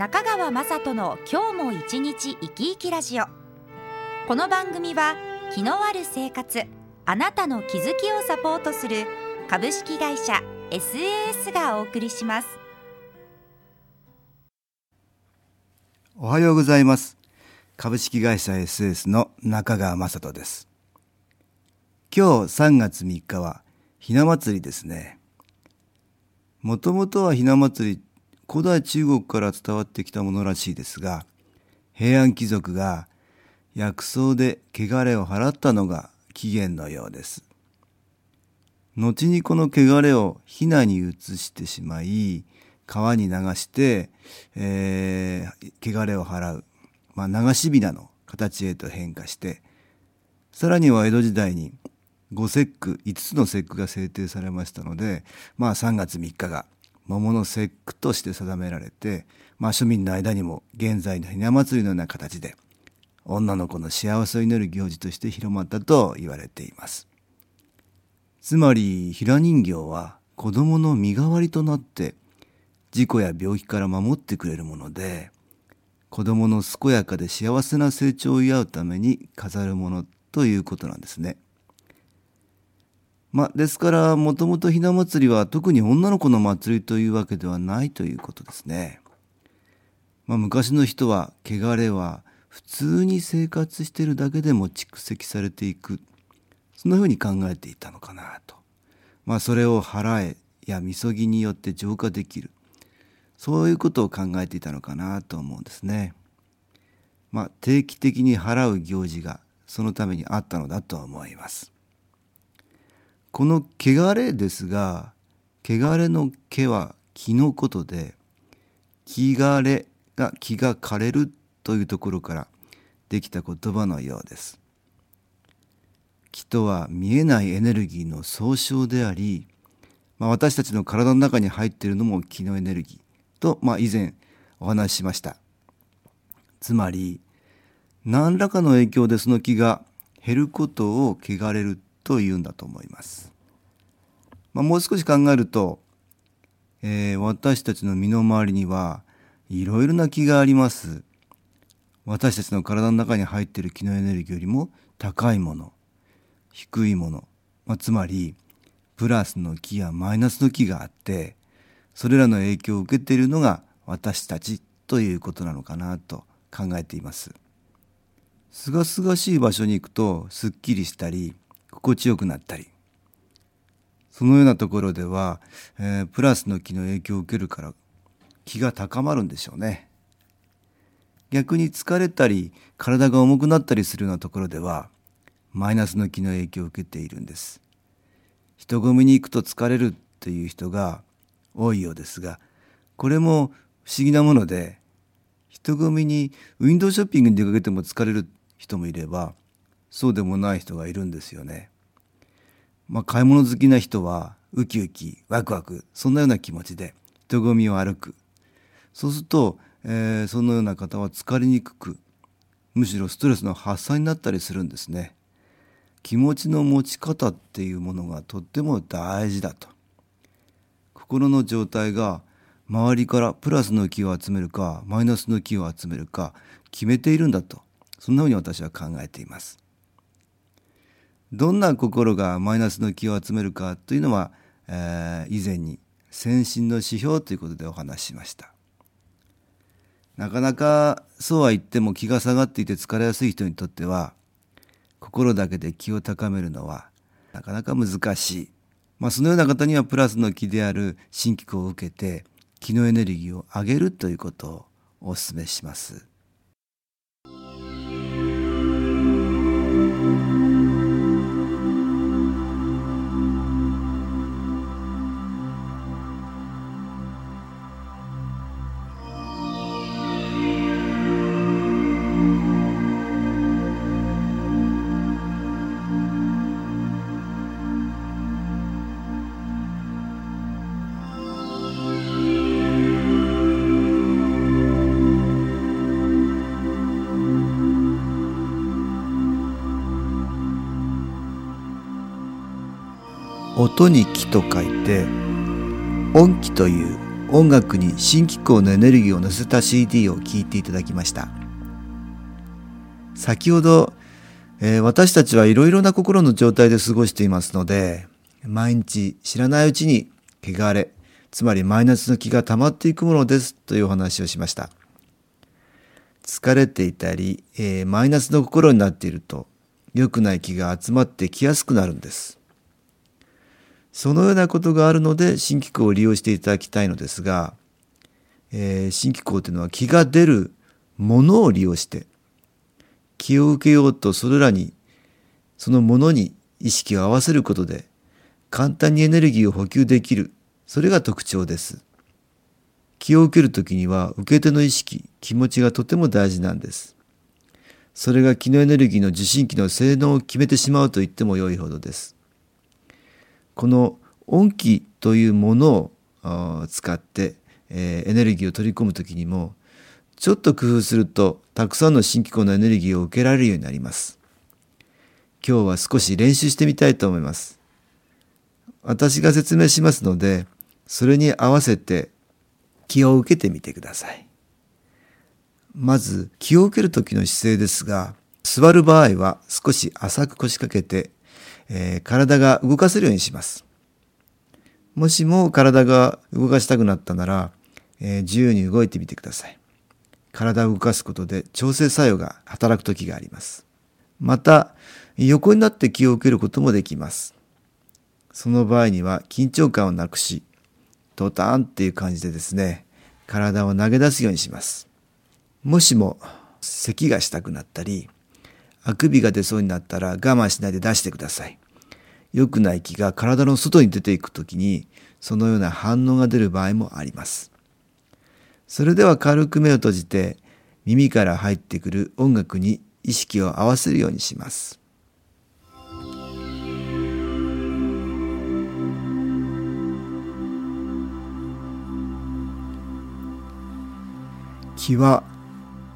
中川雅人の今日も一日生き生きラジオ。この番組は気のある生活あなたの気づきをサポートする株式会社 SAS がお送りします。おはようございます。株式会社 SAS の中川雅人です。今日3月3日はひな祭りですね。もともとはひな祭り古代中国から伝わってきたものらしいですが平安貴族が薬草で汚れを払ったのが起源のようです。後にこの汚れをひなに移してしまい川に流して、えー、汚れを払う、まあ、流しびなの形へと変化してさらには江戸時代に五節句5つの節句が制定されましたのでまあ3月3日が桃の節句として定められて、まあ、庶民の間にも現在のひな祭りのような形で女の子の幸せを祈る行事として広まったと言われていますつまりひら人形は子供の身代わりとなって事故や病気から守ってくれるもので子供の健やかで幸せな成長を祝うために飾るものということなんですね。まあ、ですからもともとひな祭りは特に女の子の祭りというわけではないということですね。まあ、昔の人は汚れは普通に生活しているだけでも蓄積されていくそんなふうに考えていたのかなと。まあ、それを払えやみそぎによって浄化できるそういうことを考えていたのかなと思うんですね。まあ、定期的に払う行事がそのためにあったのだと思います。この汚れですが汚れの毛は気のことで気がれが気が枯れるというところからできた言葉のようです。気とは見えないエネルギーの総称であり、まあ、私たちの体の中に入っているのも気のエネルギーと、まあ、以前お話ししました。つまり何らかの影響でその気が減ることを汚れると言うんだと思います。まあ、もう少し考えると、えー、私たちの身の回りにはいろいろな気があります。私たちの体の中に入っている気のエネルギーよりも高いもの、低いもの、まあ、つまりプラスの気やマイナスの気があって、それらの影響を受けているのが私たちということなのかなと考えています。すがすがしい場所に行くとすっきりしたり心地よくなったり。そのようなところでは、えー、プラスの気の影響を受けるから気が高まるんでしょうね。逆に疲れたり体が重くなったりするようなところではマイナスの気の影響を受けているんです。人混みに行くと疲れるという人が多いようですがこれも不思議なもので人混みにウィンドウショッピングに出かけても疲れる人もいればそうでもない人がいるんですよね。まあ、買い物好きな人はウキウキワクワクそんなような気持ちで人混みを歩くそうすると、えー、そのような方は疲れにくくむしろストレスの発散になったりするんですね。気持ちの持ち方っていうものがとっても大事だと。心の状態が周りからプラスの気を集めるかマイナスの気を集めるか決めているんだとそんなふうに私は考えています。どんな心がマイナスの気を集めるかというのは、えー、以前に先進の指標ということでお話ししました。なかなかそうは言っても気が下がっていて疲れやすい人にとっては心だけで気を高めるのはなかなか難しい。まあ、そのような方にはプラスの気である新機構を受けて気のエネルギーを上げるということをお勧めします。音に気と書いて音気という音楽に新機構のエネルギーを乗せた CD を聴いていただきました。先ほど、えー、私たちはいろいろな心の状態で過ごしていますので毎日知らないうちに汚れつまりマイナスの気が溜まっていくものですというお話をしました。疲れていたり、えー、マイナスの心になっていると良くない気が集まってきやすくなるんです。そのようなことがあるので新機構を利用していただきたいのですが、えー、新機構というのは気が出るものを利用して気を受けようとそれらにそのものに意識を合わせることで簡単にエネルギーを補給できるそれが特徴です。気を受ける時には受け手の意識気持ちがとても大事なんです。それが気のエネルギーの受信機の性能を決めてしまうと言っても良いほどです。この音気というものを使って、えー、エネルギーを取り込む時にもちょっと工夫するとたくさんの新機構のエネルギーを受けられるようになります。今日は少し練習してみたいと思います。私が説明しますのでそれに合わせて気を受けてみてください。まず気を受ける時の姿勢ですが座る場合は少し浅く腰掛けてえー、体が動かせるようにします。もしも体が動かしたくなったなら、えー、自由に動いてみてください。体を動かすことで調整作用が働く時があります。また、横になって気を受けることもできます。その場合には緊張感をなくし、ドタンっていう感じでですね、体を投げ出すようにします。もしも咳がしたくなったり、あくびが出そうになったら我慢しないで出してください。良くない気が体の外に出ていくときにそのような反応が出る場合もあります。それでは軽く目を閉じて耳から入ってくる音楽に意識を合わせるようにします。気は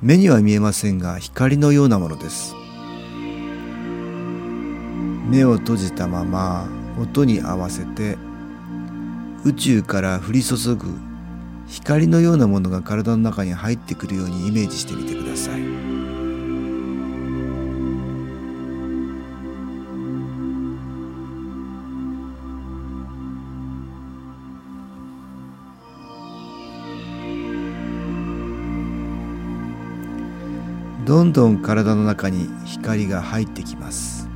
目には見えませんが光のようなものです。目を閉じたまま音に合わせて宇宙から降り注ぐ光のようなものが体の中に入ってくるようにイメージしてみてください。どんどん体の中に光が入ってきます。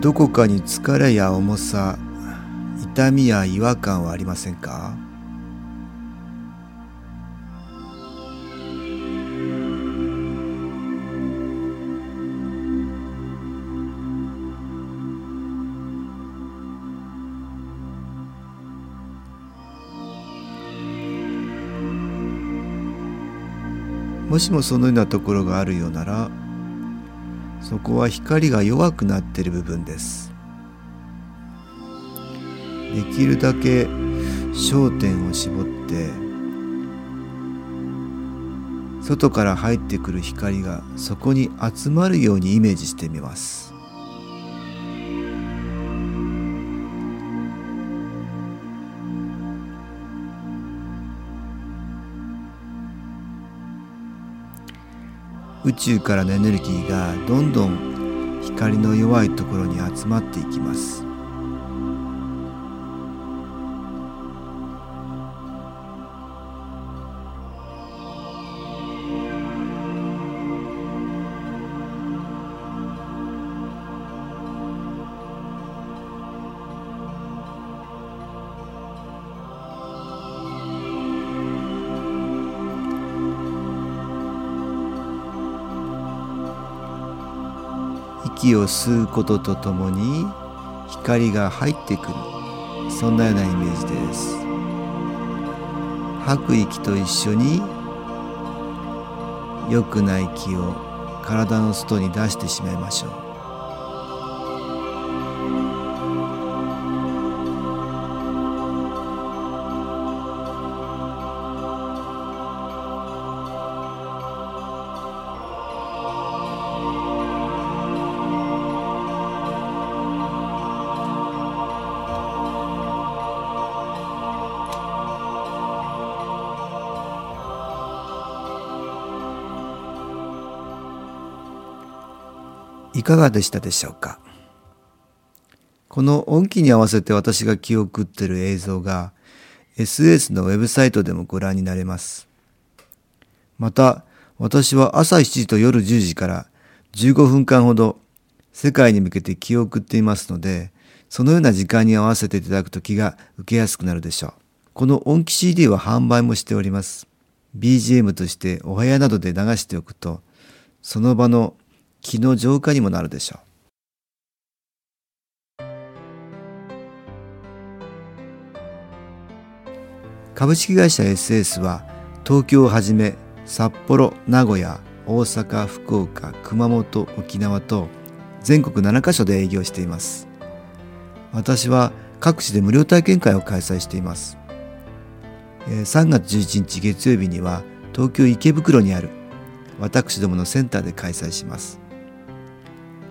どこかに疲れや重さ痛みや違和感はありませんか？もしもそのようなところがあるようならそこは光が弱くなっている部分です。できるだけ焦点を絞って外から入ってくる光がそこに集まるようにイメージしてみます。宇宙からのエネルギーがどんどん光の弱いところに集まっていきます。息を吸うこととともに光が入ってくる。そんなようなイメージです。吐く息と一緒に良くない気を体の外に出してしまいましょう。いかがでしたでしょうか？この音機に合わせて私が記憶ってる映像が SS のウェブサイトでもご覧になれます。また、私は朝7時と夜10時から15分間ほど世界に向けて気を送っていますので、そのような時間に合わせていただくと気が受けやすくなるでしょう。この音機 CD は販売もしております。BGM としてお部屋などで流しておくと、その場の気の浄化にもなるでしょう。株式会社 SS は東京をはじめ札幌、名古屋、大阪、福岡、熊本、沖縄と全国7カ所で営業しています。私は各地で無料体験会を開催しています。3月11日月曜日には東京池袋にある私どものセンターで開催します。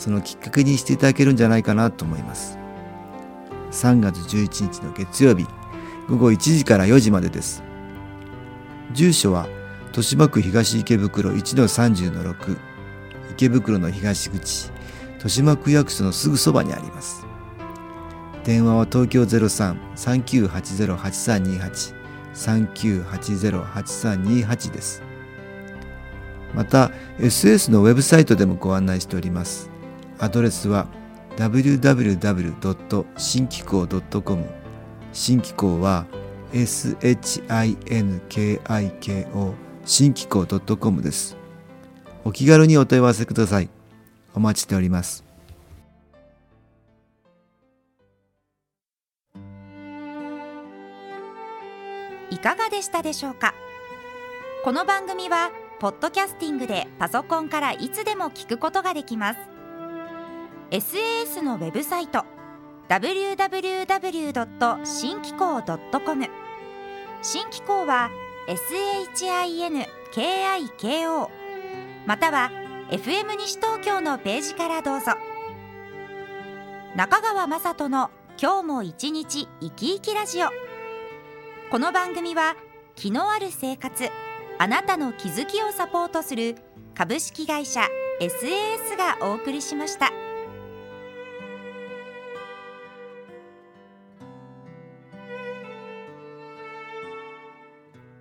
そのきっかけにしていただけるんじゃないかなと思います。3月11日の月曜日、午後1時から4時までです。住所は豊島区東池袋1-30-6池袋の東口豊島区役所のすぐそばにあります電話は東京03-3980-8328 3980-8328ですまた SS のウェブサイトでもご案内しておりますアドレスは www. 新機構 .com 新機構は SHINKIKO 新機構 .com です。お気軽にお問い合わせください。お待ちしております。いかがでしたでしょうか？この番組はポッドキャスティングでパソコンからいつでも聞くことができます SAS のウェブサイト www. 新機構 .com 新機構は SHINKIKO または FM 西東京のページからどうぞ中川雅人の今日も一日生き生きラジオこの番組は気のある生活あなたの気づきをサポートする株式会社 SAS がお送りしました。